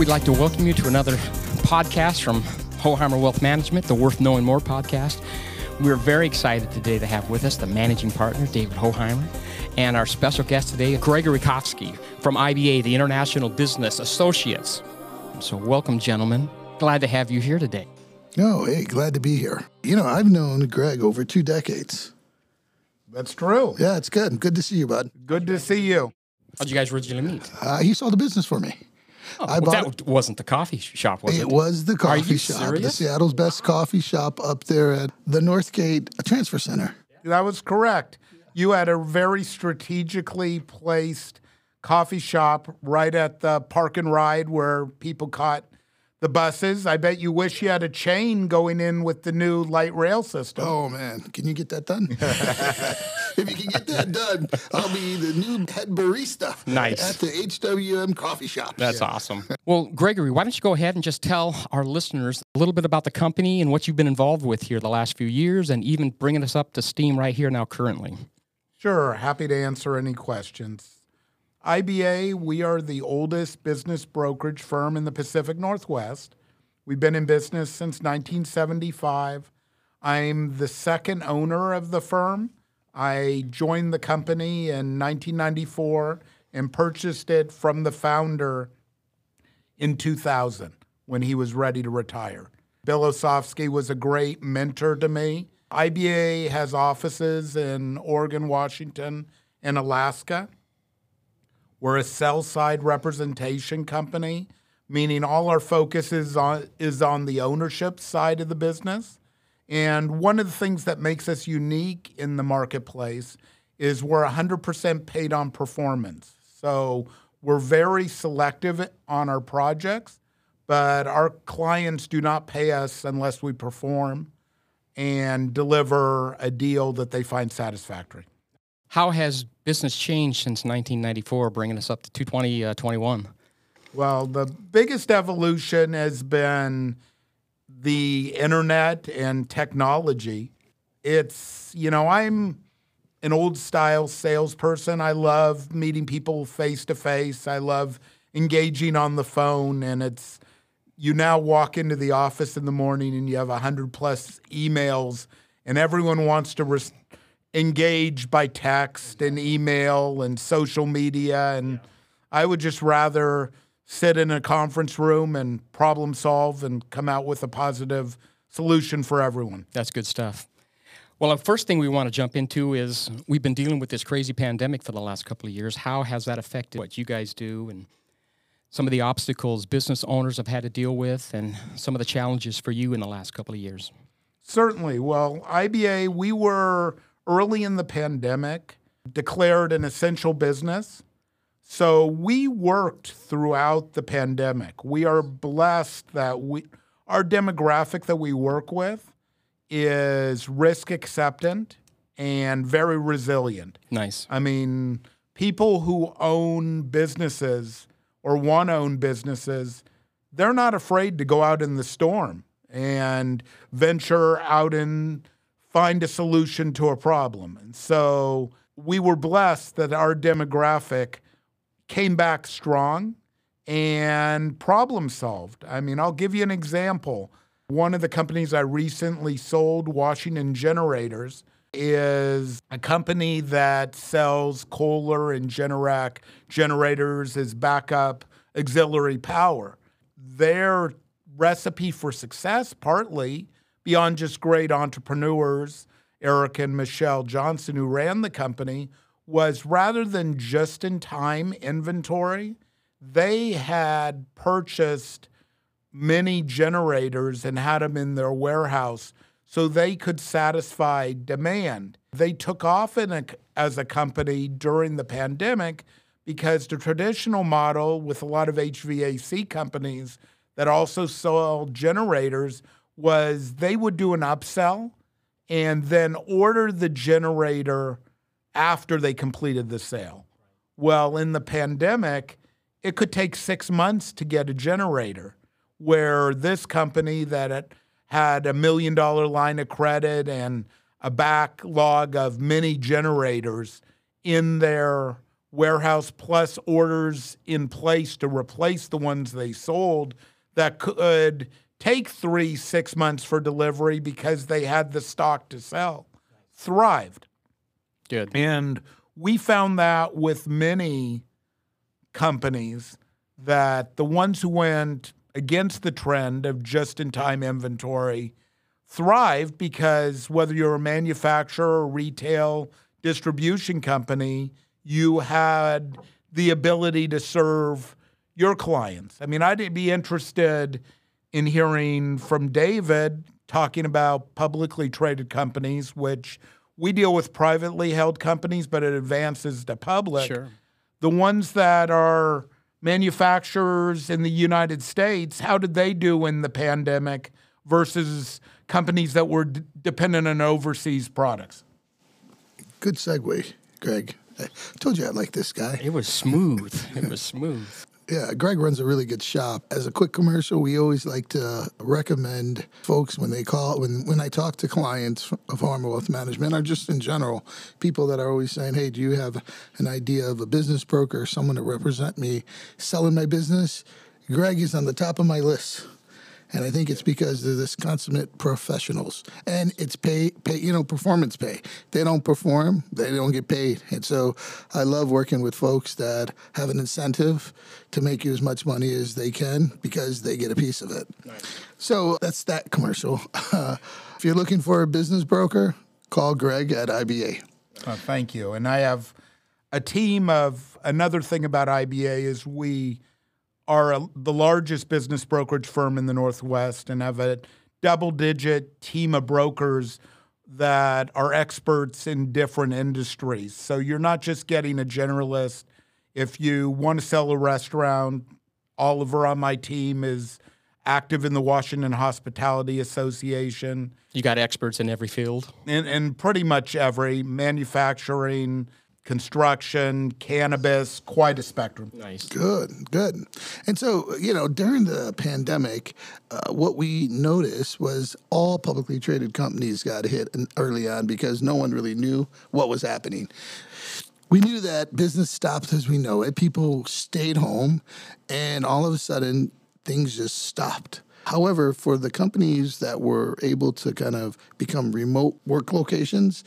we'd like to welcome you to another podcast from Hoheimer Wealth Management, the Worth Knowing More podcast. We're very excited today to have with us the managing partner, David Hoheimer, and our special guest today, Gregory Kofsky from IBA, the International Business Associates. So, welcome, gentlemen. Glad to have you here today. Oh, hey, glad to be here. You know, I've known Greg over two decades. That's true. Yeah, it's good. Good to see you, bud. Good to see you. How'd you guys originally meet? Uh, he sold the business for me. Oh, I well, bought that wasn't the coffee shop, was it? It was the coffee you shop, the? Seattle's best coffee shop up there at the Northgate Transfer Center. That was correct. You had a very strategically placed coffee shop right at the park and ride where people caught the buses. I bet you wish you had a chain going in with the new light rail system. Oh man, can you get that done? if you can get that done, I'll be the new head barista. Nice. at the HWM coffee shop. That's awesome. Well, Gregory, why don't you go ahead and just tell our listeners a little bit about the company and what you've been involved with here the last few years and even bringing us up to steam right here now currently. Sure, happy to answer any questions. IBA, we are the oldest business brokerage firm in the Pacific Northwest. We've been in business since 1975. I'm the second owner of the firm. I joined the company in 1994 and purchased it from the founder in 2000 when he was ready to retire. Bill Osofsky was a great mentor to me. IBA has offices in Oregon, Washington, and Alaska. We're a sell side representation company, meaning all our focus is on, is on the ownership side of the business. And one of the things that makes us unique in the marketplace is we're 100% paid on performance. So we're very selective on our projects, but our clients do not pay us unless we perform and deliver a deal that they find satisfactory. How has business changed since 1994, bringing us up to 2021? Uh, well, the biggest evolution has been the internet and technology. It's, you know, I'm an old style salesperson. I love meeting people face to face. I love engaging on the phone. And it's, you now walk into the office in the morning and you have 100 plus emails, and everyone wants to res- engage by text and email and social media. And I would just rather sit in a conference room and problem solve and come out with a positive solution for everyone. That's good stuff. Well, the first thing we want to jump into is we've been dealing with this crazy pandemic for the last couple of years. How has that affected what you guys do and some of the obstacles business owners have had to deal with and some of the challenges for you in the last couple of years? Certainly. Well, IBA, we were early in the pandemic, declared an essential business. So we worked throughout the pandemic. We are blessed that we our demographic that we work with is risk acceptant and very resilient. Nice. I mean, people who own businesses or want to own businesses, they're not afraid to go out in the storm and venture out and find a solution to a problem. And so we were blessed that our demographic came back strong and problem solved. I mean, I'll give you an example. One of the companies I recently sold, Washington Generators, is a company that sells Kohler and Generac generators as backup auxiliary power. Their recipe for success, partly beyond just great entrepreneurs, Eric and Michelle Johnson, who ran the company, was rather than just in time inventory, they had purchased many generators and had them in their warehouse so they could satisfy demand. They took off a, as a company during the pandemic because the traditional model with a lot of HVAC companies that also sell generators was they would do an upsell and then order the generator after they completed the sale. Well, in the pandemic, it could take six months to get a generator, where this company that had- a million dollar line of credit and a backlog of many generators in their warehouse plus orders in place to replace the ones they sold that could take three, six months for delivery because they had the stock to sell, thrived. Good. And we found that with many companies that the ones who went against the trend of just in time inventory thrived because whether you're a manufacturer, retail, distribution company, you had the ability to serve your clients. I mean, I'd be interested in hearing from David talking about publicly traded companies, which we deal with privately held companies, but it advances to public. Sure. The ones that are manufacturers in the United States, how did they do in the pandemic versus companies that were d- dependent on overseas products? Good segue, Greg. I told you I like this guy. It was smooth. It was smooth. Yeah, Greg runs a really good shop. As a quick commercial, we always like to recommend folks when they call when when I talk to clients of Hoheimer Wealth Management or just in general, people that are always saying, "Hey, do you have an idea of a business broker someone to represent me selling my business?" Greg is on the top of my list. And I think it's because they're this consummate professionals, and it's pay, pay, you know, performance pay. They don't perform, they don't get paid. And so, I love working with folks that have an incentive to make you as much money as they can because they get a piece of it. So that's that commercial. if you're looking for a business broker, call Greg at IBA. Oh, thank you. And I have a team of another thing about IBA is we are a, the largest business brokerage firm in the Northwest and have a double digit team of brokers that are experts in different industries. So you're not just getting a generalist. If you want to sell a restaurant, Oliver on my team is active in the Washington Hospitality Association You got experts in every field. in, in pretty much every manufacturing, construction, cannabis, quite a spectrum. Nice. Good, good. And so, you know, during the pandemic, uh, what we noticed was all publicly traded companies got hit early on because no one really knew what was happening. We knew that business stopped as we know it. People stayed home, and all of a sudden, things just stopped. However, for the companies that were able to kind of become remote work locations,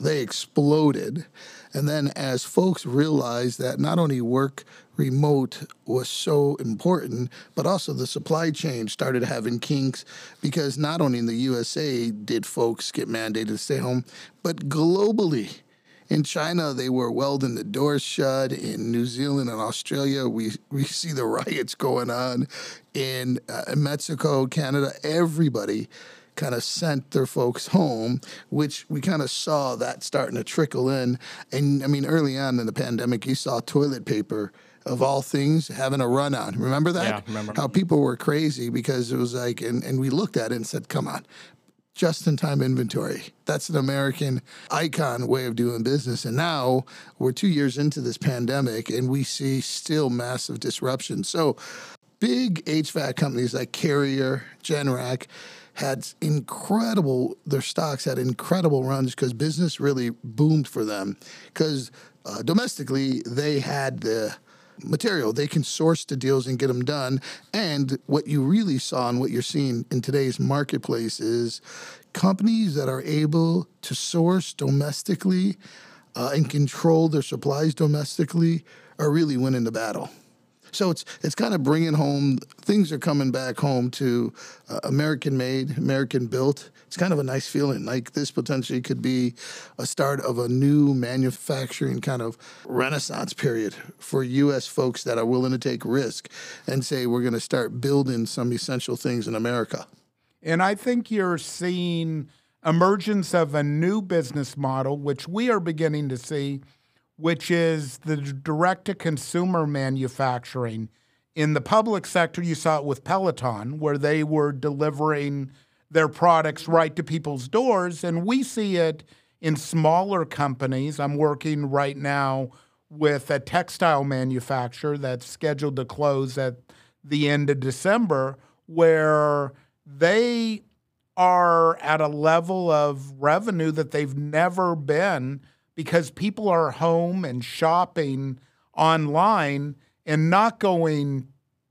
they exploded. And then, as folks realized that not only work remote was so important, but also the supply chain started having kinks because not only in the USA did folks get mandated to stay home, but globally. In China, they were welding the doors shut. In New Zealand and Australia, we, we see the riots going on. In uh, Mexico, Canada, everybody kind of sent their folks home, which we kind of saw that starting to trickle in. And I mean, early on in the pandemic, you saw toilet paper of all things having a run on. Remember that? Yeah, remember. How people were crazy because it was like, and, and we looked at it and said, come on, just in time inventory. That's an American icon way of doing business. And now we're two years into this pandemic and we see still massive disruption. So big HVAC companies like Carrier, Generac had incredible, their stocks had incredible runs because business really boomed for them. Because uh, domestically, they had the material. They can source the deals and get them done. And what you really saw and what you're seeing in today's marketplace is companies that are able to source domestically uh, and control their supplies domestically are really winning the battle. So it's it's kind of bringing home things are coming back home to uh, American made, American built. It's kind of a nice feeling. Like this potentially could be a start of a new manufacturing kind of renaissance period for U.S. folks that are willing to take risk and say we're going to start building some essential things in America. And I think you're seeing emergence of a new business model, which we are beginning to see, which is the direct to consumer manufacturing. In the public sector, you saw it with Peloton, where they were delivering their products right to people's doors. And we see it in smaller companies. I'm working right now with a textile manufacturer that's scheduled to close at the end of December, where they are at a level of revenue that they've never been because people are home and shopping online and not going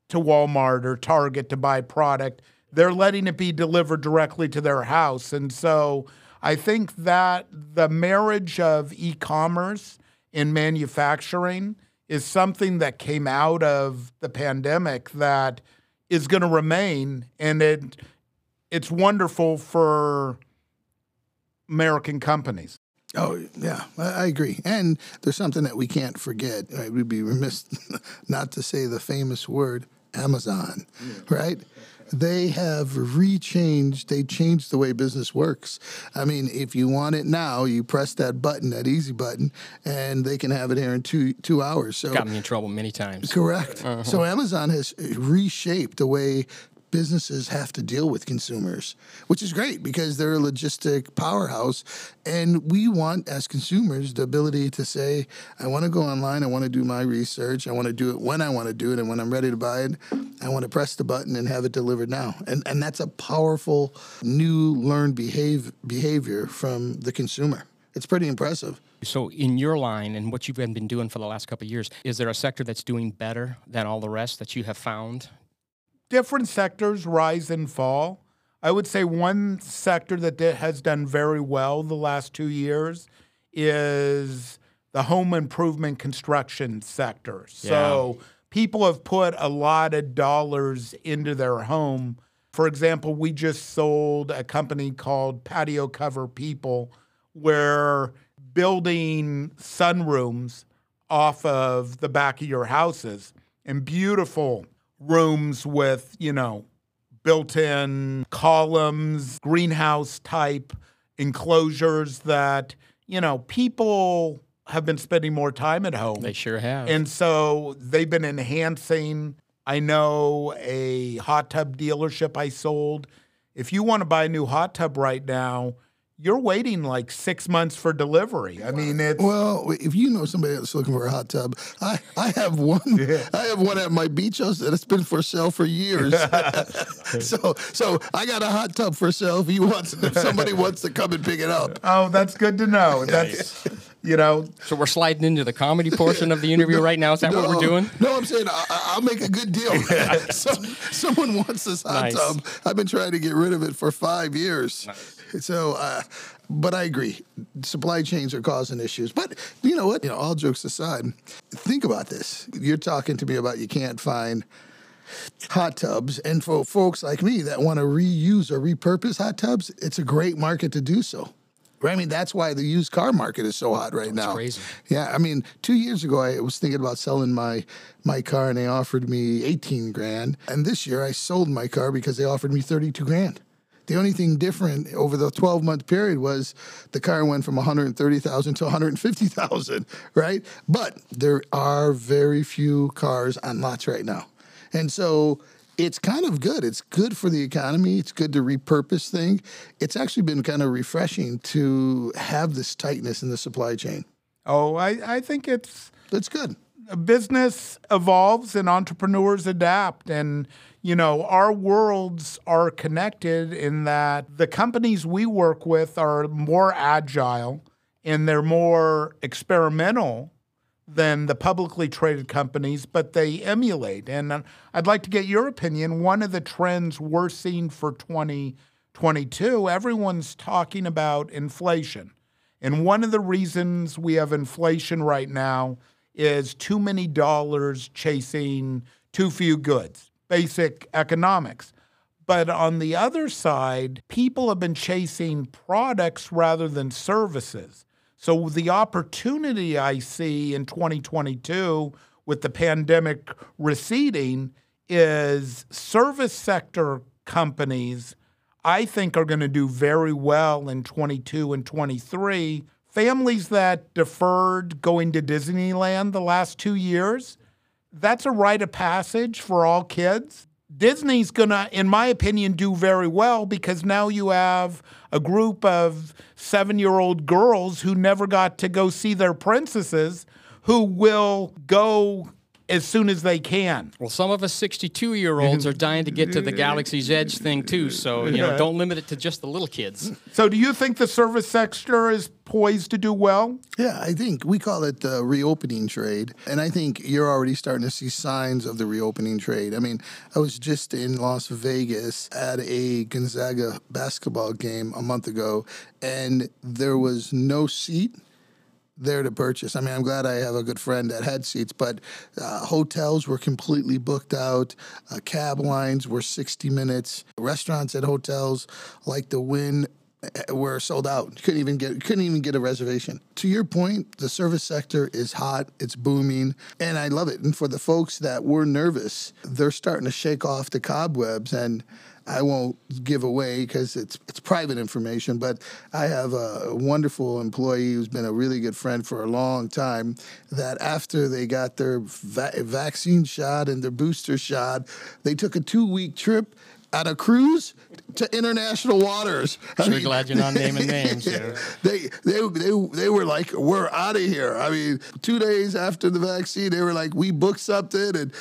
to Walmart or Target to buy product. They're letting it be delivered directly to their house. And so I think that the marriage of e commerce and manufacturing is something that came out of the pandemic that is going to remain. And it, it's wonderful for American companies. Oh yeah, I, agree. And there's something that we can't forget. Right? We'd be remiss not to say the famous word Amazon, right? They have rechanged. They changed the way business works. I mean, if you want it now, you press that button, that easy button, and they can have it here in two two hours. So Got me in trouble many times. Correct. Uh-huh. So Amazon has reshaped the way businesses have to deal with consumers, which is great because they're a logistic powerhouse. And we want, as consumers, the ability to say, I want to go online, I want to do my research, I want to do it when I want to do it, and when I'm ready to buy it, I want to press the button and have it delivered now. And, and that's a powerful new learned behave, behavior from the consumer. It's pretty impressive. So, in your line and what you've been doing for the last couple of years, is there a sector that's doing better than all the rest that you have found? Different sectors rise and fall. I would say one sector that has done very well the last two years is the home improvement construction sector. So people have put a lot of dollars into their home. For example, we just sold a company called Patio Cover People, where building sunrooms off of the back of your houses and beautiful rooms with, you know, built in columns, greenhouse type enclosures that, you know, people have been spending more time at home. They sure have. And so they've been enhancing. I know a hot tub dealership I sold. If you want to buy a new hot tub right now, you're waiting like six months for delivery. I mean, it's Well, if you know somebody that's looking for a hot tub, I, I have one. I have one at my beach house that has been for sale for years. so so I got a hot tub for sale. If you want, if somebody wants to come and pick it up. oh, that's good to know. That's you know, so, we're sliding into the comedy portion of the interview right now. Is that what we're doing? No, I'm saying I, I- I'll make a good deal. so, someone wants this hot Nice. tub. I've been trying to get rid of it for five years. So, uh, but I agree. Supply chains are causing issues. But you know what? You know, all jokes aside, think about this. You're talking to me about you can't find hot tubs, and for folks like me that want to reuse or repurpose hot tubs, it's a great market to do so. Right? I mean, that's why the used car market is so hot right now. crazy. Yeah, I mean, two years ago I was thinking about selling my my car, and they offered me eighteen grand. And this year I sold my car because they offered me thirty two grand. The only thing different over the 12 month period was the car went from 130,000 to 150,000, right? But there are very few cars on lots right now. And so it's kind of good. It's good for the economy. It's good to repurpose things. It's actually been kind of refreshing to have this tightness in the supply chain. oh, I, I think it's That's good. Business evolves and entrepreneurs adapt. And you know our worlds are connected in that the companies we work with are more agile and they're more experimental than the publicly traded companies but they emulate. And uh, I'd like to get your opinion. One of the trends we're seeing for 2022 everyone's talking about inflation. And one of the reasons we have inflation right now is too many dollars chasing too few goods, basic economics. But on the other side, people have been chasing products rather than services. So the opportunity I see in 2022 with the pandemic receding is service sector companies I think are going to do very well in 22 and 23. Families that deferred going to Disneyland the last two years, that's a rite of passage for all kids. Disney's going to, in my opinion, do very well because now you have a group of seven year old girls who never got to go see their princesses who will go as soon as they can. Well, some of us 62 year olds are dying to get to the Galaxy's Edge thing too. So, you know, don't limit it to just the little kids. So, do you think the service sector is poised to do well? Yeah, I think we call it the reopening trade. And I think you're already starting to see signs of the reopening trade. I mean, I was just in Las Vegas at a Gonzaga basketball game a month ago, and there was no seat there to purchase. I mean, I'm glad I have a good friend that had seats, but uh, hotels were completely booked out. Uh, cab lines were 60 minutes. Restaurants at hotels like the Wynn uh, were sold out. Couldn't even get couldn't even get a reservation. To your point, the service sector is hot. It's booming, and I love it. And for the folks that were nervous, they're starting to shake off the cobwebs and. I won't give away because it's it's private information, but I have a wonderful employee who's been a really good friend for a long time. That after they got their va- vaccine shot and their booster shot, they took a two week trip on a cruise to international waters. I Sure mean, glad you're not naming names here. they, they they they were like, "We're out of here." I mean, two days after the vaccine, they were like, "We booked something," and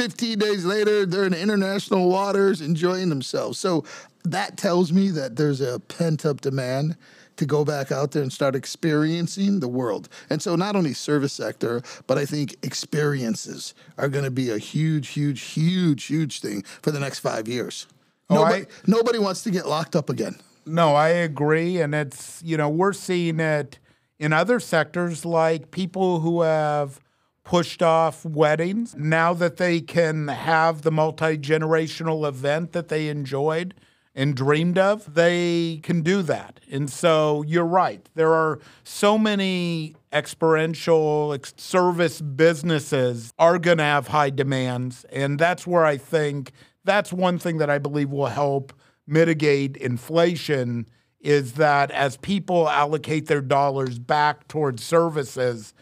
15 days later, they're in international waters enjoying themselves. So that tells me that there's a pent up demand to go back out there and start experiencing the world. And so not only service sector, but I think experiences are going to be a huge, huge, huge, huge thing for the next five years. Oh, nobody, I- nobody wants to get locked up again. No, I agree. And it's, you know, we're seeing it in other sectors like people who have pushed off weddings now that they can have the multi generational event that they enjoyed and dreamed of, they can do that. And so you're right. There are so many experiential service businesses are going to have high demands. And that's where I think that's one thing that I believe will help mitigate inflation is that as people allocate their dollars back towards services,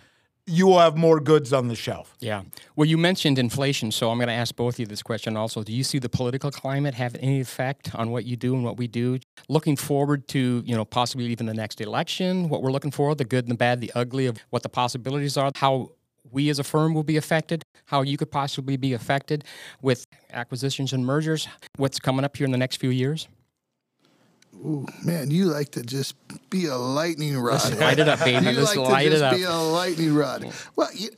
you will have more goods on the shelf. Yeah. Well, you mentioned inflation, so I'm going to ask both of you this question also. Do you see the political climate have any effect on what you do and what we do? Looking forward to, you know, possibly even the next election, what we're looking for, the good and the bad, the ugly of what the possibilities are, how we as a firm will be affected, how you could possibly be affected with acquisitions and mergers, what's coming up here in the next few years? Ooh, man, you like to just be a lightning rod. light it up, baby. You Let's like light to it just up. be a lightning rod. Well, you,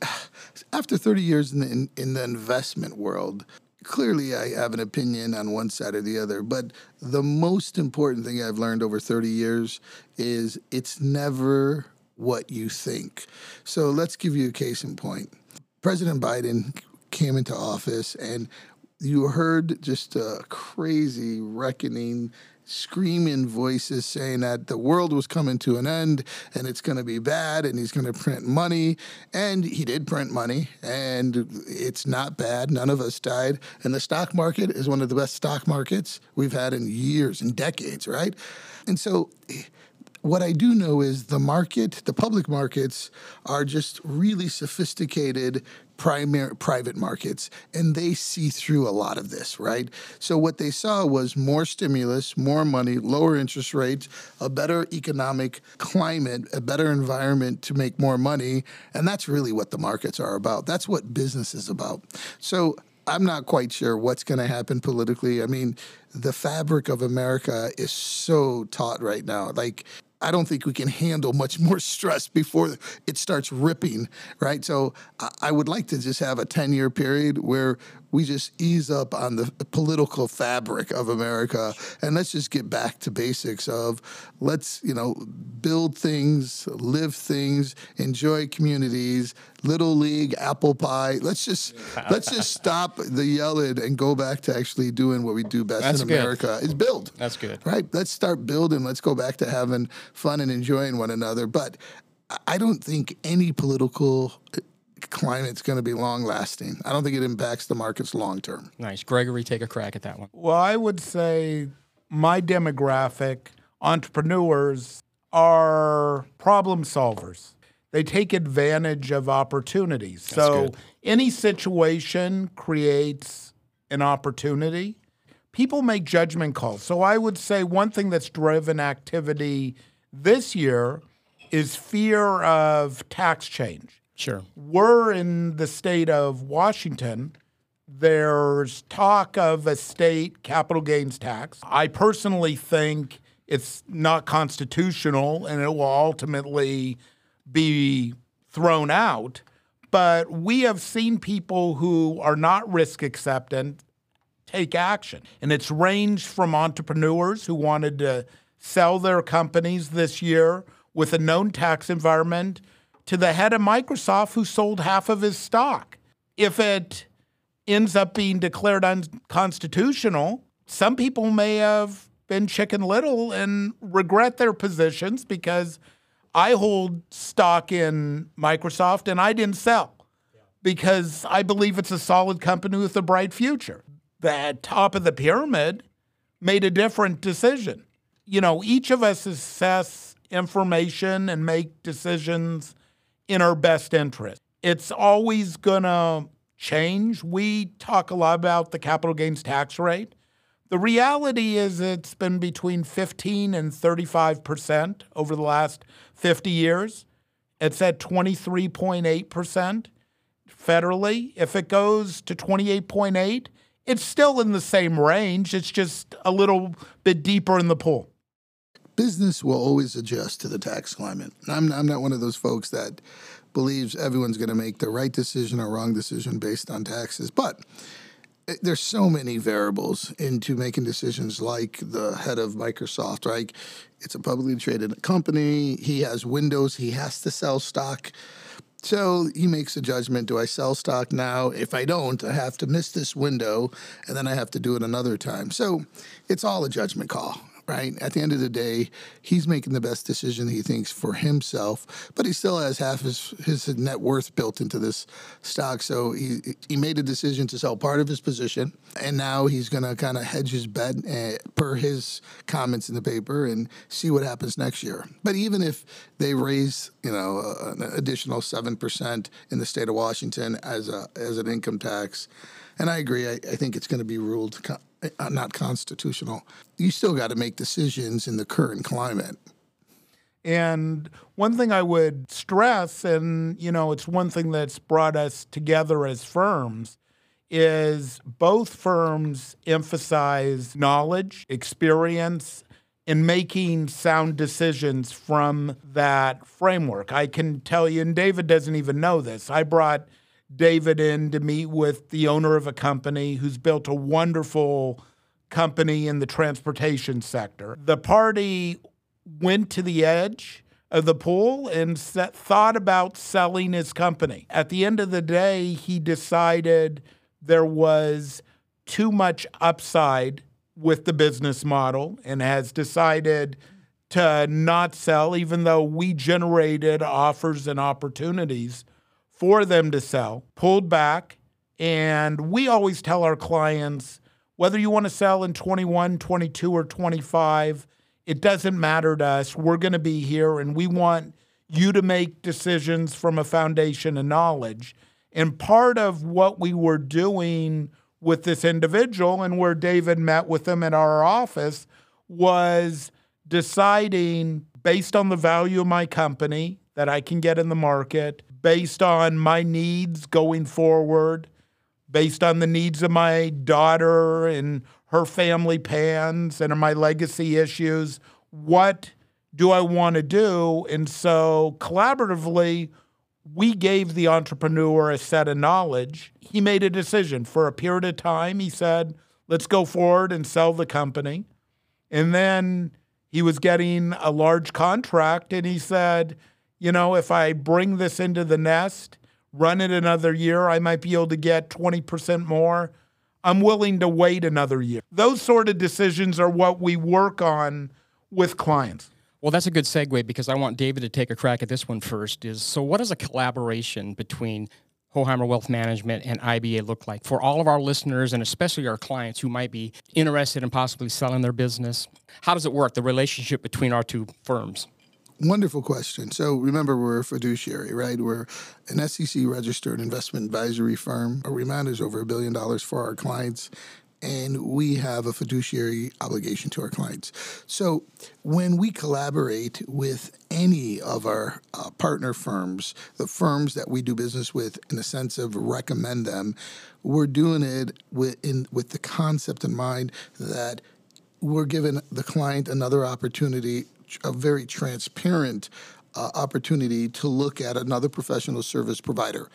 after 30 years in the, in, in the investment world, clearly I have an opinion on one side or the other. But the most important thing I've learned over 30 years is it's never what you think. So let's give you a case in point. President Biden came into office and you heard just a crazy reckoning screaming voices saying that the world was coming to an end and it's going to be bad and he's going to print money. And he did print money and it's not bad. None of us died. And the stock market is one of the best stock markets we've had in years and decades right? And so eh, what I do know is the market, the public markets, are just really sophisticated primary private markets, and they see through a lot of this, right? So what they saw was more stimulus, more money, lower interest rates, a better economic climate, a better environment to make more money, and that's really what the markets are about. That's what business is about. So I'm not quite sure what's going to happen politically. I mean, the fabric of America is so taut right now. Like, I don't think we can handle much more stress before it starts ripping, right? So I- would like to just have a 10 year period where we just ease up on the political fabric of America and let's just get back to basics of let's, you know, build things, live things, enjoy communities, little league, apple pie. Let's just let's just stop the yelling and go back to actually doing what we do best That's in good. America is build. That's good. Right? Let's start building. Let's go back to having fun and enjoying one another. But I- don't think any political climate's going to be long lasting. I don't think it impacts the markets long term. Nice. Gregory, take a crack at that one. Well, I would say my demographic, entrepreneurs, are problem solvers. They take advantage of opportunities. so good. any situation creates an opportunity. People make judgment calls. So I would say one thing that's driven activity this year is fear of tax change. Sure. We're in the state of Washington. There's talk of a state capital gains tax. I personally think it's not constitutional and it will ultimately be thrown out. But we have seen people who are not risk acceptant take action. And it's ranged from entrepreneurs who wanted to sell their companies this year with a known tax environment to the head of Microsoft who sold half of his stock. If it ends up being declared unconstitutional, some people may have been chicken little and regret their positions because I hold stock in Microsoft and I didn't sell because I believe it's a solid company with a bright future. The top of the pyramid made a different decision. You know, each of us assess information and make decisions in our best interest. It's always going to change. We talk a lot about the capital gains tax rate. The reality is it's been between 15 and 35% over the last 50 years. It's at 23.8% federally. If it goes to 28.8, it's still in the same range. It's just a little bit deeper in the pool. Business will always adjust to the tax climate. I'm, I'm not one of those folks that believes everyone's going to make the right decision or wrong decision based on taxes. But eh, there's so many variables into making decisions like the head of Microsoft, right? It's a publicly traded company. He has windows. He has to sell stock. So he makes a judgment do I sell stock now? If I don't, I have to miss this window and then I have to do it another time. So it's all a judgment call right? At the end of the day, he's making the best decision he thinks for himself, but he still has half his, his net worth built into this stock. So he, he made a decision to sell part of his position, and now he's going to kind of hedge his bet uh, per his comments in the paper and see what happens next year. But even if they raise, you know, an additional 7% in the state of Washington as, a, as an income tax, and I agree, I, I think it's going to be ruled uh, not constitutional. You still got to make decisions in the current climate. And one thing I would stress, and you know, it's one thing that's brought us together as firms, is both firms emphasize knowledge, experience, and making sound decisions from that framework. I can tell you, and David doesn't even know this. I brought David in to meet with the owner of a company who's built a wonderful company in the transportation sector. The party went to the edge of the pool and set, thought about selling his company. At the end of the day, he decided there was too much upside with the business model and has decided to not sell, even though we generated offers and opportunities for them to sell, pulled back. And we always tell our clients whether you want to sell in 21, 22, or 25, it doesn't matter to us. We're going to be here and we want you to make decisions from a foundation of knowledge. And part of what we were doing with this individual and where David met with him at our office was deciding based on the value of my company that I can get in the market, based on my needs going forward, based on the needs of my daughter and her family plans and my legacy issues. What do I want to do? And so collaboratively, we gave the entrepreneur a set of knowledge. He made a decision for a period of time. He said, let's go forward and sell the company. And then he was getting a large contract and he said, you know, if I bring this into the nest, run it another year, I might be able to get 20% more. I'm willing to wait another year. Those sort of decisions are what we work on with clients. Well, that's a good segue because I want David to take a crack at this one first. Is so, what does a collaboration between Hoheimer Wealth Management and IBA look like for all of our listeners and especially our clients who might be interested in possibly selling their business? How does it work, the relationship between our two firms? Wonderful question. So remember, we're a fiduciary, right? We're an SEC registered investment advisory firm. Our We manage over a billion dollars for our clients. and we have a fiduciary obligation to our clients. So when we collaborate with any of our uh, partner firms, the firms that we do business with, in the sense of recommend them, we're doing it with in with the concept in mind that we're giving the client another opportunity, a very transparent uh, opportunity to look at another professional service provider.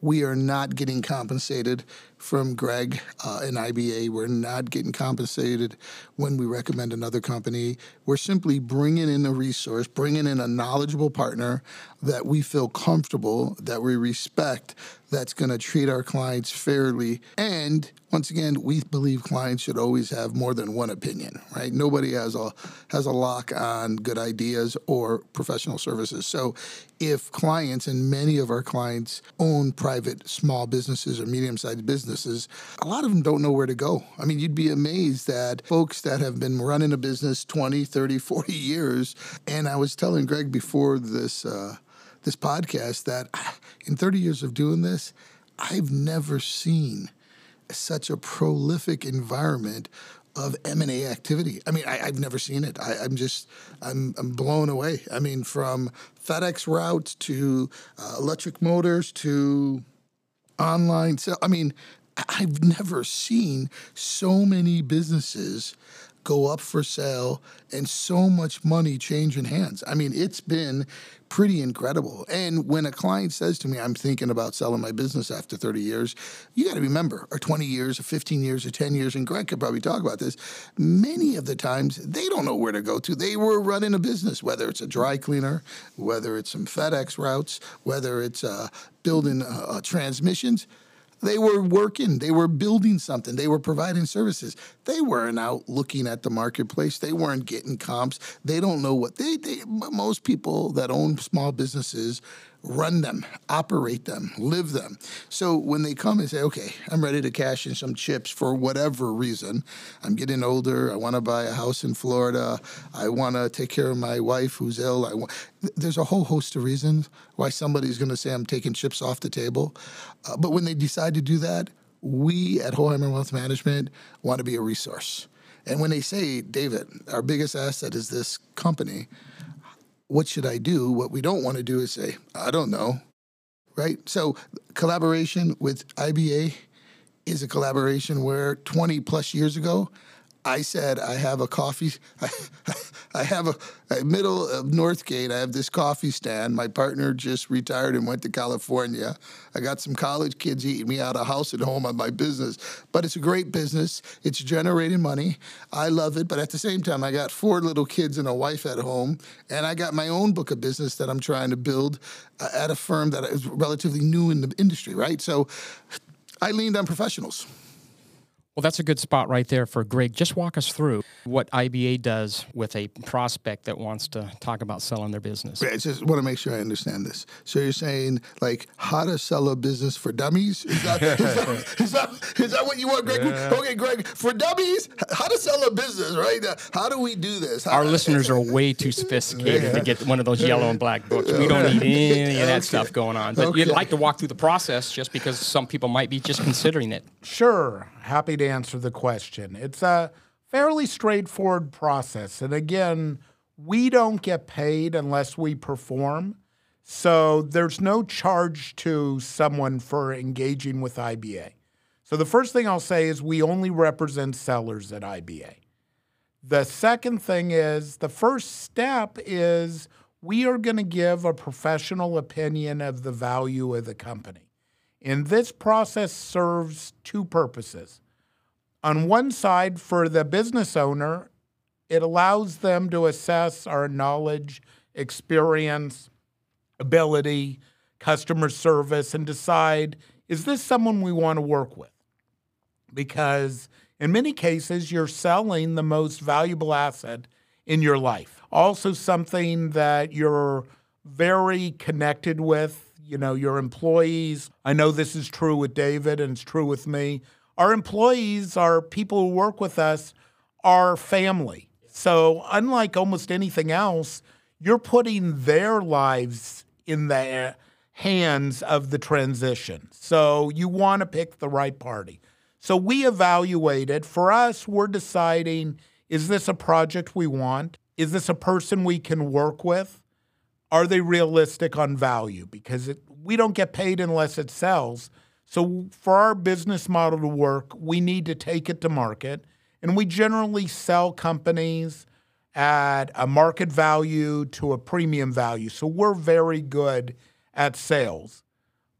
We are not getting compensated from Greg uh, and IBA. We're not getting compensated when we recommend another company. We're simply bringing in a resource, bringing in a knowledgeable partner that we feel comfortable, that we respect, that's going to treat our clients fairly. And once again, we believe clients should always have more than one opinion, right? Nobody has a has a lock on good ideas or professional services. So if clients and many of our clients own private small businesses or medium-sized businesses, a lot of them don't know where to go. I mean, you'd be amazed that folks that have been running a business 20, 30, 40 years, and I was telling Greg before this uh, this podcast that in 30 years of doing this, I've never seen such a prolific environment of M&A activity. I mean, I, have never seen it. I, am just, I'm, I'm blown away. I mean, from FedEx routes to uh, electric motors to online sale. I mean, I've never seen so many businesses go up for sale and so much money changing hands. I mean, it's been pretty incredible. And when a client says to me, I'm thinking about selling my business after 30 years, you got to remember, or 20 years, or 15 years, or 10 years, and Greg could probably talk about this. Many of the times, they don't know where to go to. They were running a business, whether it's a dry cleaner, whether it's some FedEx routes, whether it's uh, building uh, uh transmissions they were working, they were building something, they were providing services. They weren't out looking at the marketplace. They weren't getting comps. They don't know what they, they most people that own small businesses run them, operate them, live them. So when they come and say, okay, I'm ready to cash in some chips for whatever reason, I'm getting older, I want to buy a house in Florida, I want to take care of my wife who's ill. I there's a whole host of reasons why somebody's going to say, I'm taking chips off the table. Uh, but when they decide to do that, we at Hoheimer Wealth Management want to be a resource. And when they say, David, our biggest asset is this company, what should I do? What we don't want to do is say, I don't know. Right? So, collaboration with IBA is a collaboration where 20 plus years ago, I said, I have a coffee, I have a, a, middle of Northgate. I have this coffee stand. My partner just retired and went to California. I got some college kids eating me out of house at home on my business, but it's a great business. It's generating money. I love it, but at the same time, I got four little kids and a wife at home, and I got my own book of business that I'm trying to build uh, at a firm that is relatively new in the industry, right? So I leaned on professionals. Well, that's a good spot right there for Greg. Just walk us through what IBA does with a prospect that wants to talk about selling their business. I just want to make sure I understand this. So you're saying like how to sell a business for dummies? Is that, is that, is that, is that what you want, Greg? Yeah. Okay, Greg, for dummies, how to sell a business, right? How do we do this? How, Our listeners are way too sophisticated yeah. to get one of those yellow and black books. We don't need any of that okay. stuff going on. But okay. you'd like to walk through the process just because some people might be just considering it. Sure. Happy to answer the question. It's a fairly straightforward process. And again, we don't get paid unless we perform. So there's no charge to someone for engaging with IBA. So the first thing I'll say is we only represent sellers at IBA. The second thing is the first step is we are going to give a professional opinion of the value of the company. And this process serves two purposes. On one side, for the business owner, it allows them to assess our knowledge, experience, ability, customer service, and decide is this someone we want to work with? Because in many cases, you're selling the most valuable asset in your life. Also, something that you're very connected with you know, your employees. I know this is true with David and it's true with me. Our employees, our people who work with us, are family. So, unlike almost anything else, you're putting their lives in the hands of the transition. So, you want to pick the right party. So we evaluate it. For us, we're deciding is this a project we want? Is this a person we can work with? Are they realistic on value? Because it, we don't get paid unless it sells. So for our business model to work, we need to take it to market. And we generally sell companies at a market value to a premium value. So we're very good at sales.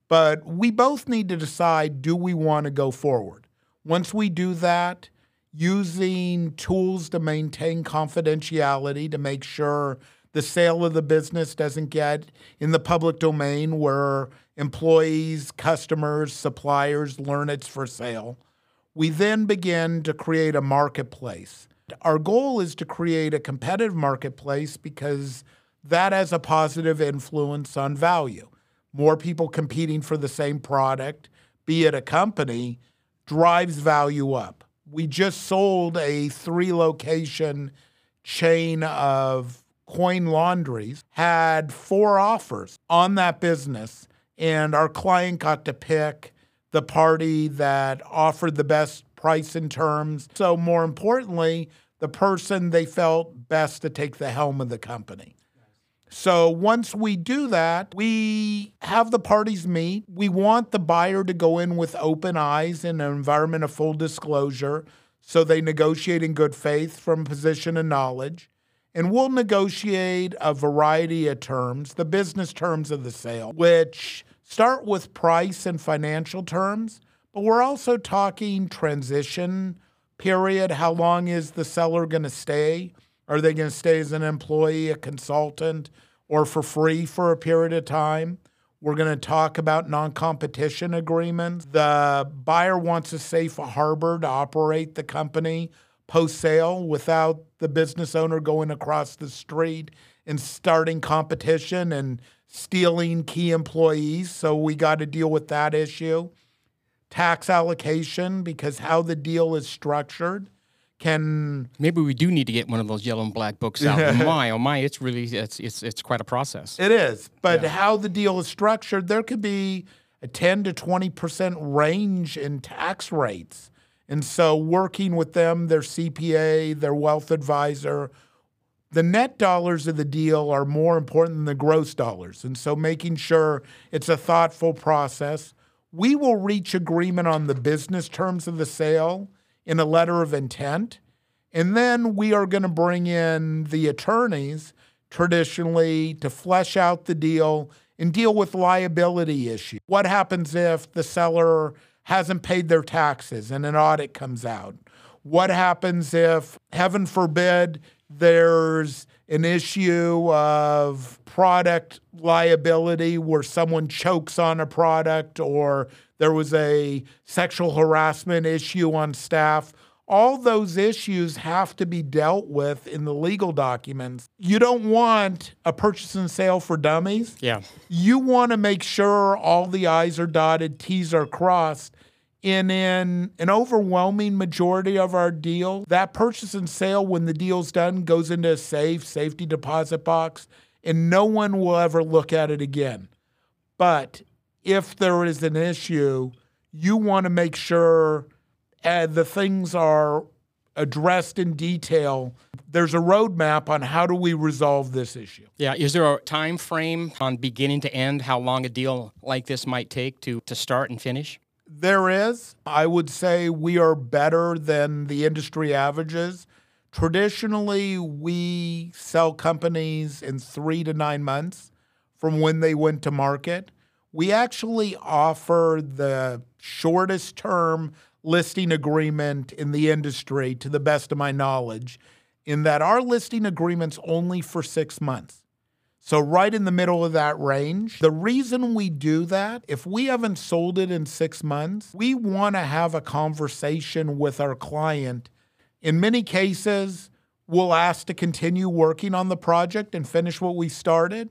But we both need to decide do we want to go forward? Once we do that, using tools to maintain confidentiality to make sure the sale of the business doesn't get in the public domain where employees, customers, suppliers learn it's for sale. We then begin to create a marketplace. Our goal is to create a competitive marketplace because that has a positive influence on value. More people competing for the same product, be it a company, drives value up. We just sold a three location chain of coin laundries, had four offers on that business, and our client got to pick the party that offered the best price and terms. So, more importantly, the person they felt best to take the helm of the company. So once we do that, we have the parties meet. We want the buyer to go in with open eyes in an environment of full disclosure. So they negotiate in good faith from position of knowledge. And we'll negotiate a variety of terms, the business terms of the sale, which start with price and financial terms, but we're also talking transition period. How long is the seller going to stay? Are they going to stay as an employee, a consultant, or for free for a period of time? We're going to talk about non competition agreements. The buyer wants a safe harbor to operate the company post sale without the business owner going across the street and starting competition and stealing key employees. So we got to deal with that issue. Tax allocation, because how the deal is structured can maybe we do need to get one of those yellow and black books out. oh my, oh my, it's really it's it's it's quite a process. It is, but yeah. how the deal is structured, there could be a ten to twenty percent range in tax rates, and so working with them, their CPA, their wealth advisor. The net dollars of the deal are more important than the gross dollars. And so making sure it's a thoughtful process. We will reach agreement on the business terms of the sale in a letter of intent. And then we are going to bring in the attorneys traditionally to flesh out the deal and deal with liability issues. What happens if the seller hasn't paid their taxes and an audit comes out? What happens if, heaven forbid, there's an issue of product liability where someone chokes on a product or there was a sexual harassment issue on staff. All those issues have to be dealt with in the legal documents. You don't want a purchase and sale for dummies. Yeah. You want to make sure all the I's are dotted, T's are crossed. And in an overwhelming majority of our deal, that purchase and sale, when the deal's done, goes into a safe, safety deposit box, and no one will ever look at it again. But if there is an issue, you want to make sure uh, the things are addressed in detail. There's a roadmap on how do we resolve this issue. Yeah, is there a time frame on beginning to end how long a deal like this might take to to start and finish? There is. I would say we are better than the industry averages. Traditionally, we sell companies in 3 to 9 months from when they went to market we actually offer the shortest term listing agreement in the industry, to the best of my knowledge, in that our listing agreement's only for six months. So, right in the middle of that range. The reason we do that, if we haven't sold it in six months, we want to have a conversation with our client. In many cases, we'll ask to continue working on the project and finish what we started.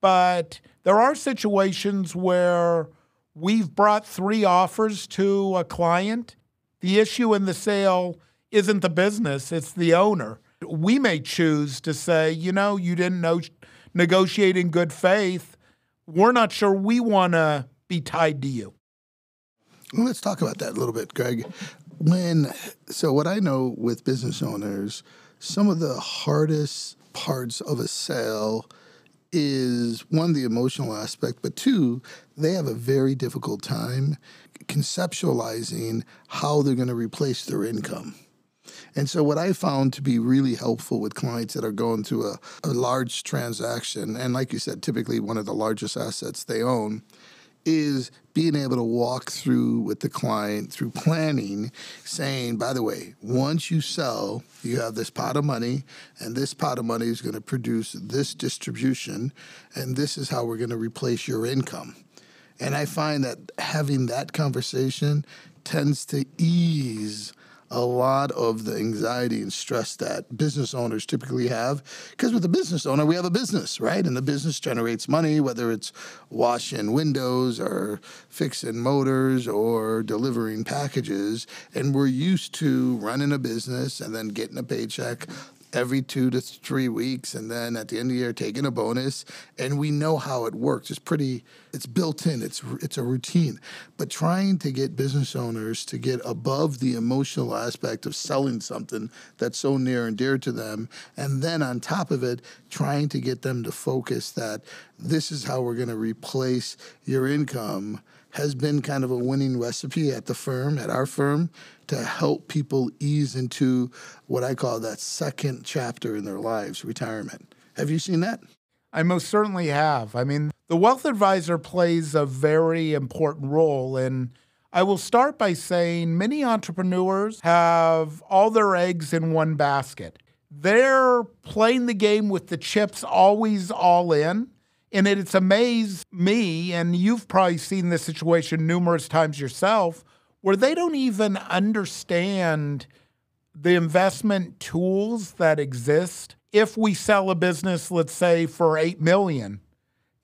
But there are situations where we've brought three offers to a client. The issue in the sale isn't the business, it's the owner. We may choose to say, you know, you didn't know, negotiate in good faith. We're not sure we want to be tied to you. Well, let's talk about that a little bit, Greg. When so what I know with business owners, some of the hardest parts of a sale is one the emotional aspect, but two, they have a very difficult time conceptualizing how they're going to replace their income. And so, what I found to be really helpful with clients that are going through a, a large transaction, and like you said, typically one of the largest assets they own, is being able to walk through with the client through planning, saying, by the way, once you sell, you have this pot of money, and this pot of money is going to produce this distribution, and this is how we're going to replace your income. And I find that having that conversation tends to ease a lot of the anxiety and stress that business owners typically have. Because with a business owner, we have a business, right? And the business generates money, whether it's washing windows or fixing motors or delivering packages. And we're used to running a business and then getting a paycheck every two to three weeks and then at the end of the year taking a bonus. And we know how it works. It's pretty it's built in. It's it's a routine. But trying to get business owners to get above the emotional aspect of selling something that's so near and dear to them and then on top of it trying to get them to focus that this is how we're going to replace your income has been kind of a winning recipe at the firm, at our firm, to help people ease into what I call that second chapter in their lives, retirement. Have you seen that? I most certainly have. I mean, the wealth advisor plays a very important role. And I will start by saying many entrepreneurs have all their eggs in one basket. They're playing the game with the chips always all in and it's amazed me, and you've probably seen this situation numerous times yourself, where they don't even understand the investment tools that exist. If we sell a business, let's say for eight million,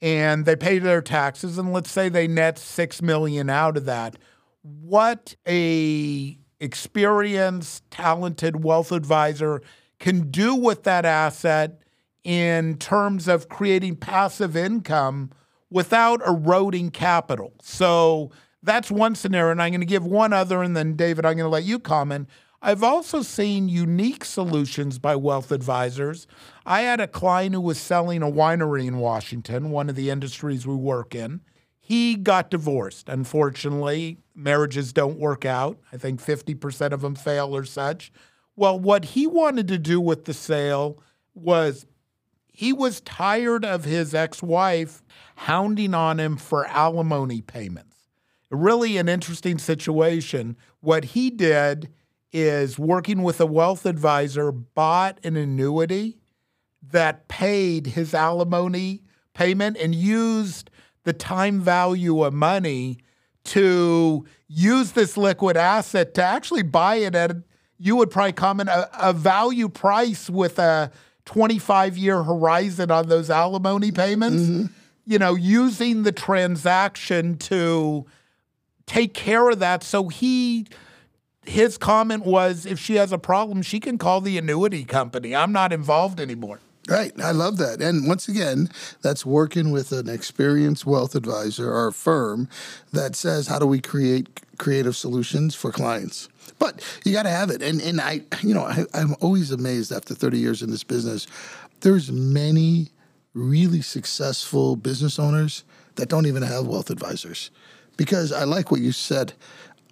and they pay their taxes, and let's say they net six million out of that, what a experienced, talented wealth advisor can do with that asset in terms of creating passive income without eroding capital. So that's one scenario. And I'm going to give one other, and then, David, I'm going to let you comment. I've also seen unique solutions by wealth advisors. I had a client who was selling a winery in Washington, one of the industries we work in. He got divorced. Unfortunately, marriages don't work out. I think 50% of them fail or such. Well, what he wanted to do with the sale was he was tired of his ex wife hounding on him for alimony payments. Really, an interesting situation. What he did is working with a wealth advisor, bought an annuity that paid his alimony payment and used the time value of money to use this liquid asset to actually buy it at you would probably comment a, a value price with a 25 year horizon on those alimony payments, mm-hmm. you know, using the transaction to take care of that. So he, his comment was if she has a problem, she can call the annuity company. I'm not involved anymore. Right. I love that. And once again, that's working with an experienced wealth advisor or firm that says, how do we create creative solutions for clients? But you got to have it. And and I, you know, I, I'm always amazed after 30 years in this business. There's many really successful business owners that don't even have wealth advisors, because I like what you said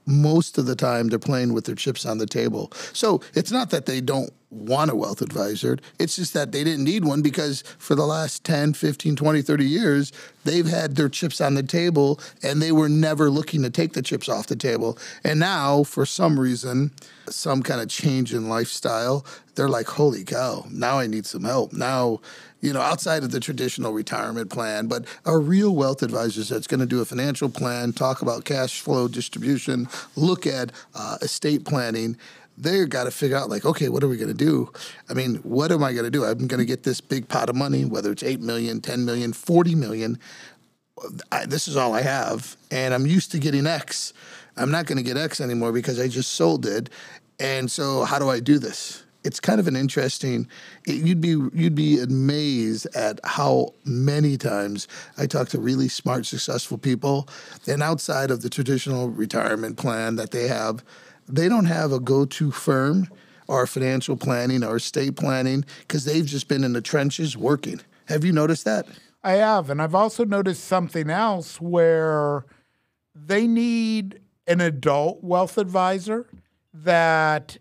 most of the time they're playing with their chips on the table. So it's not that they don't want a wealth advisor. It's just that they didn't need one because for the last 10, 15, 20, 30 years, they've had their chips on the table and they were never looking to take the chips off the table. And now, for some reason, some kind of change in lifestyle, they're like, holy cow, now I need some help. Now, you know, outside of the traditional retirement plan, but a real wealth advisor that's going to do a financial plan, talk about cash flow distribution, look at uh, estate planning. They've got to figure out, like, okay, what are we going to do? I mean, what am I going to do? I'm going to get this big pot of money, whether it's 8 million, 10 million, 40 million. I, this is all I have, and I'm used to getting X. I'm not going to get X anymore because I just sold it. And so, how do I do this? It's kind of an interesting. It, you'd be you'd be amazed at how many times I talk to really smart, successful people, and outside of the traditional retirement plan that they have, they don't have a go-to firm or financial planning or estate planning because they've just been in the trenches working. Have you noticed that? I have, and I've also noticed something else where they need an adult wealth advisor that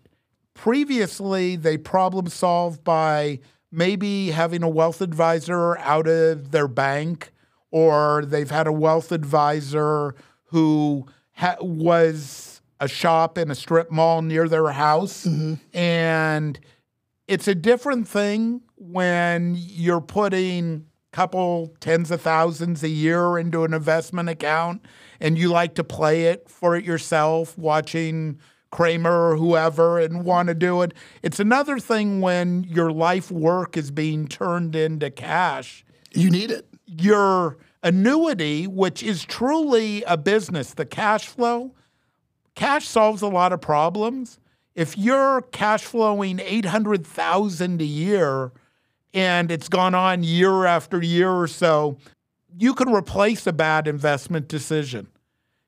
previously they problem solved by maybe having a wealth advisor out of their bank or they've had a wealth advisor who ha- was a shop in a strip mall near their house. Mm-hmm. And it's a different thing when you're putting a couple tens of thousands a year into an investment account and you like to play it for it yourself watching Cramer or whoever and want to do it. It's another thing when your life work is being turned into cash. You need it. Your annuity, which is truly a business, the cash flow, cash solves a lot of problems. If you're cash flowing 800,000 a year and it's gone on year after year or so, you can replace a bad investment decision.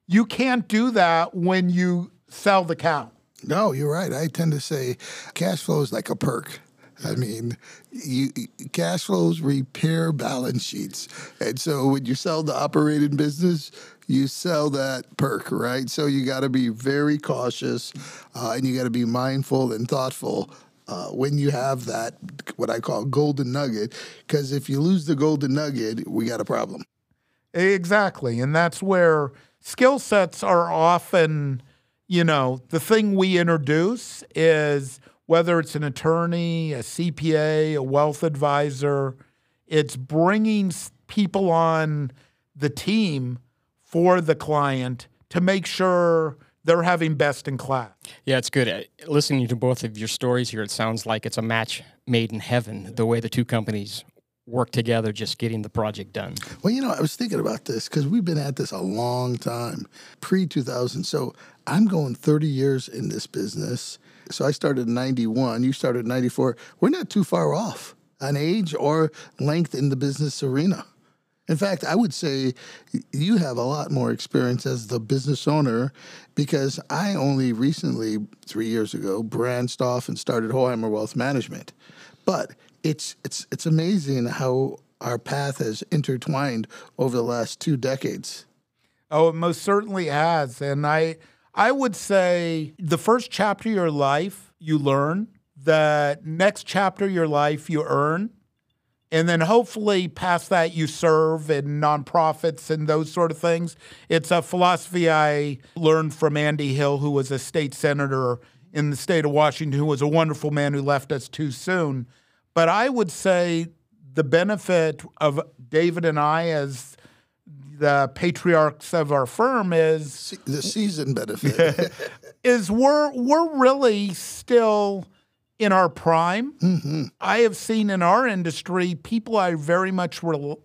You can't do that when you sell the cow. No, you're right. I tend to say cash flow is like a perk. I mean, you, cash flows repair balance sheets. And so when you sell the operating business, you sell that perk, right? So you got to be very cautious uh, and you got to be mindful and thoughtful uh, when you have that, what I call golden nugget. Because if you lose the golden nugget, we got a problem. Exactly. And that's where skill sets are often, you know, the thing we introduce is whether it's an attorney, a CPA, a wealth advisor, it's bringing people on the team for the client to make sure they're having best in class. Yeah, it's good. Uh, Listening to both of your stories here, it sounds like it's a match made in heaven, the way the two companies work together, just getting the project done. Well, you know, I was thinking about this because we've been at this a long time, pre 2000. So I'm going 30 years in this business. So I started in 91, you started in 94. We're not too far off on age or length in the business arena. In fact, I would say you have a lot more experience as the business owner because I only recently, three years ago, branched off and started Hoheimer Wealth Management. But it's it's it's amazing how our path has intertwined over the last two decades. Oh, it most certainly has. And I I would say the first chapter of your life you learn, the next chapter of your life you earn, and then hopefully past that you serve in nonprofits and those sort of things. It's a philosophy I learned from Andy Hill, who was a state senator in the state of Washington, who was a wonderful man who left us too soon. But I would say the benefit of David and I as the patriarchs of our firm is Se- The season benefit. is we're we're really still in our prime. Mm-hmm. I have seen in our industry people I very much re-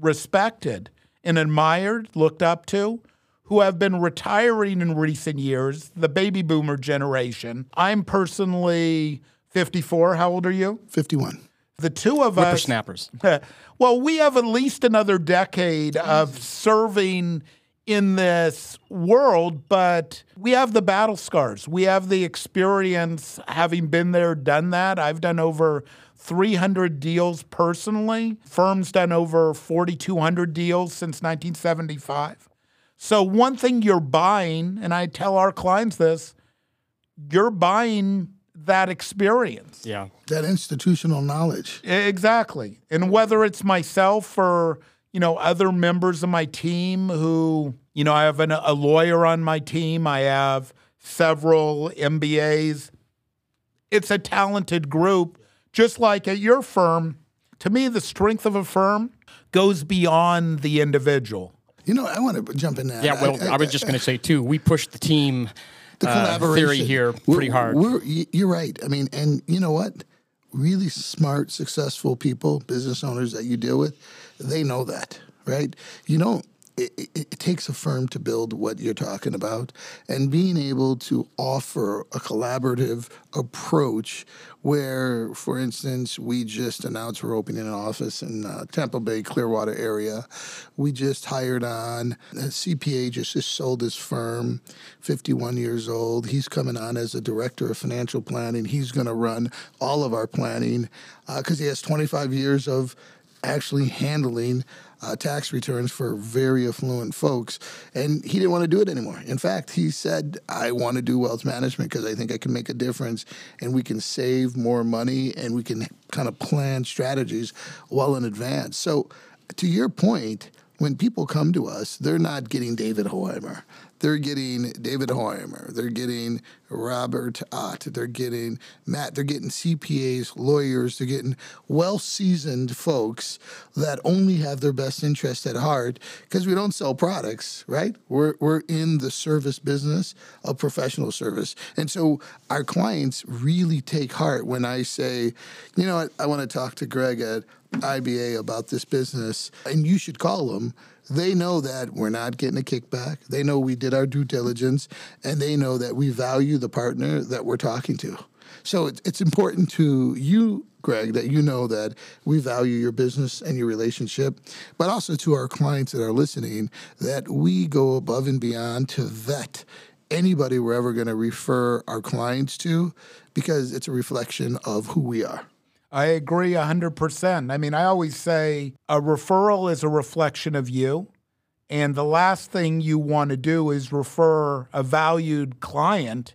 respected and admired, looked up to, who have been retiring in recent years, the baby boomer generation. I'm personally 54. How old are you? 51. The two of us Whippersnappers. well, we have at least another decade of serving in this world, but we have the battle scars. We have the experience having been there, done that. I've done over 300 deals personally. Firm's done over 4,200 deals since 1975. So, one thing you're buying, and I tell our clients this, you're buying that experience. Yeah. That institutional knowledge. Exactly. And whether it's myself or, you know, other members of my team who, you know, I have an, a lawyer on my team, I have several MBAs. It's a talented group, just like at your firm. To me, the strength of a firm goes beyond the individual. You know, I want to jump in there. Yeah, well, I, was just going to say, too, we pushed the team the uh, collaboration theory here We're- pretty hard. We're, you're right. I mean, and you know what? Really smart, successful people, business owners that you deal with, they know that, right? You know, it, it, takes a firm to build what you're talking about, and being able to offer a collaborative approach where, for instance, we just announced we're opening an office in uh, Tampa Bay, Clearwater area. We just hired on a CPA, just, just sold his firm, 51 years old. He's coming on as a director of financial planning. He's going to run all of our planning because uh, he has 25 years of actually handling uh, tax returns for very affluent folks. And he didn't want to do it anymore. In fact, he said, I want to do wealth management because I think I can make a difference and we can save more money and we can kind of plan strategies well in advance. So, to your point, when people come to us, they're not getting David Hoheimer. They're getting David Hoheimer. They're getting Robert Ott. They're getting Matt. They're getting CPAs, lawyers. They're getting well seasoned folks that only have their best interest at heart because we don't sell products, right? We're, we're in the service business of professional service. And so our clients really take heart when I say, you know what, I want to talk to Greg at IBA about this business, and you should call them they know that we're not getting a kickback. They know we did our due diligence, and they know that we value the partner that we're talking to. So it's important to you, Greg, that you know that we value your business and your relationship, but also to our clients that are listening that we go above and beyond to vet anybody we're ever going to refer our clients to because it's a reflection of who we are. I agree 100%. I mean, I always say a referral is a reflection of you. And the last thing you want to do is refer a valued client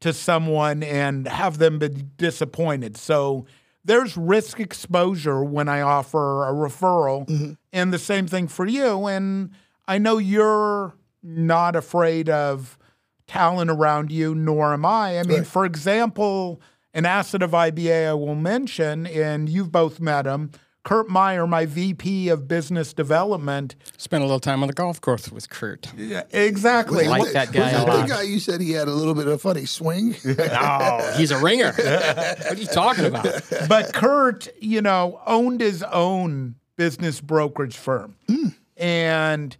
to someone and have them be disappointed. So there's risk exposure when I offer a referral, mm-hmm. and the same thing for you. And I know you're not afraid of talent around you, nor am I. I mean, right. for example, an asset of IBA I will mention, and you've both met him. Kurt Meyer, my VP of Business Development. Spent a little time on the golf course with Kurt. Yeah, exactly. like that guy. Was that the guy you said he had a little bit of a funny swing? no, he's a ringer. what are you talking about? But Kurt, you know, owned his own business brokerage firm. Mm. And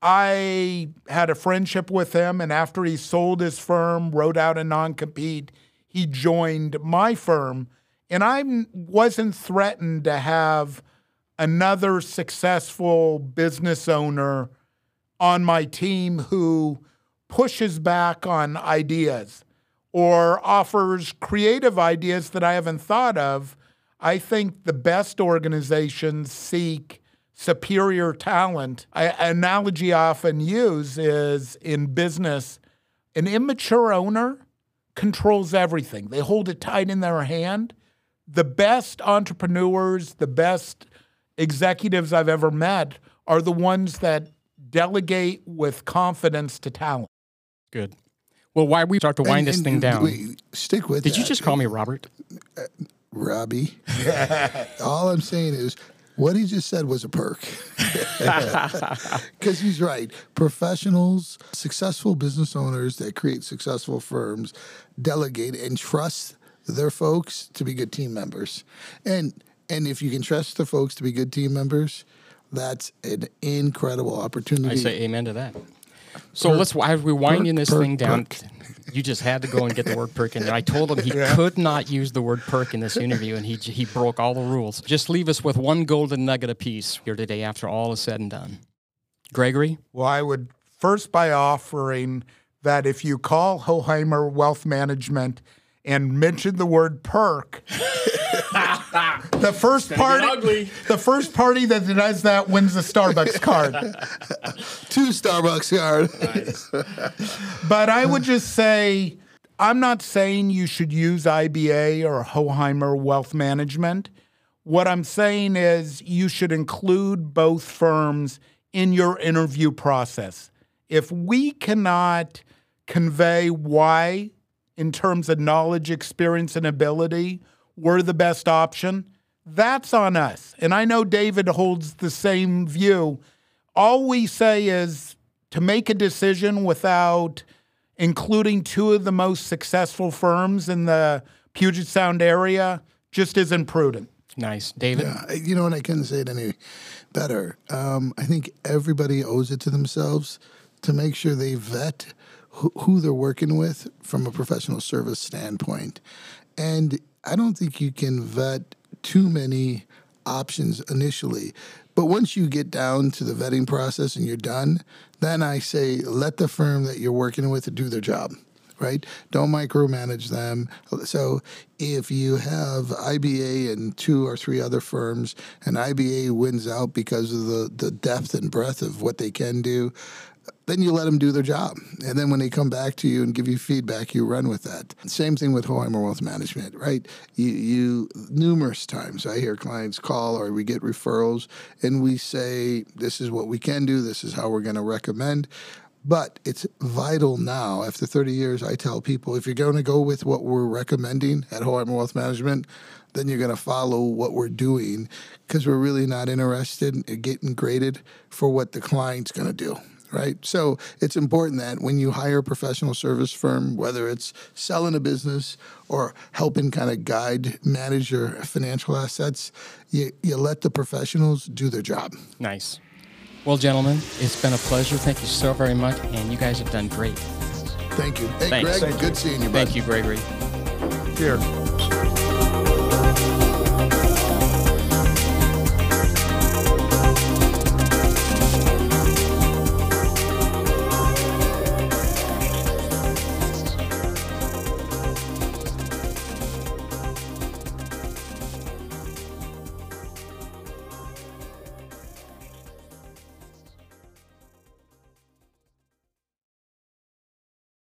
I had a friendship with him. And after he sold his firm, wrote out a non compete, he joined my firm. And I wasn't threatened to have another successful business owner on my team who pushes back on ideas or offers creative ideas that I haven't thought of. I think the best organizations seek superior talent. I, analogy I often use is in business, an immature owner controls everything. They hold it tight in their hand. The best entrepreneurs, the best executives I've ever met are the ones that delegate with confidence to talent. Good. Well, why we start to wind and, this and thing down? Wait, stick with. Did that. you just call me Robert? Uh, Robbie. All I'm saying is what he just said was a perk. Because he's right. Professionals, successful business owners that create successful firms delegate and trust their folks to be good team members. And and if you can trust the folks to be good team members, that's an incredible opportunity. I say amen to that. So perk, let's as we winding this perk, thing down. Perk. You just had to go and get the word perk in there. I told him he yeah. could not use the word perk in this interview, and he he broke all the rules. Just leave us with one golden nugget apiece here today after all is said and done. Gregory? Well, I would first by offering that if you call Hoheimer Wealth Management and mention the word perk, the first party, the first party that does that wins the Starbucks card. Two Starbucks card. Nice. but I would just say, I'm not saying you should use IBA or Hoheimer Wealth Management. What I'm saying is you should include both firms in your interview process. If we cannot convey why, in terms of knowledge, experience, and ability, we're the best option, that's on us. And I know David holds the same view. All we say is to make a decision without including two of the most successful firms in the Puget Sound area just isn't prudent. Nice. David? Yeah, you know, and I couldn't say it any better. Um, I think everybody owes it to themselves to make sure they vet who, who they're working with from a professional service standpoint. And I don't think you can vet too many options initially. But once you get down to the vetting process and you're done, then I say let the firm that you're working with do their job right? Don't micromanage them. So if you have IBA and two or three other firms, and IBA wins out because of the, the depth and breadth of what they can do, then you let them do their job. And then when they come back to you and give you feedback, you run with that. Same thing with Hoheimer Wealth Management, right? You, you numerous times I hear clients call or we get referrals and we say, this is what we can do, this is how we're going to recommend. But it's vital now. After 30 years, I tell people if you're going to go with what we're recommending at Hoheimer Wealth Management, then you're going to follow what we're doing because we're really not interested in getting graded for what the client's going to do. Right. So it's important that when you hire a professional service firm, whether it's selling a business or helping kind of guide, manage your financial assets, you, you let the professionals do their job. Nice. Well, gentlemen, it's been a pleasure. Thank you so very much, and you guys have done great. Thank you. Hey, Thanks. Greg, Thank good seeing you. Bud. Thank you, Gregory. Cheers.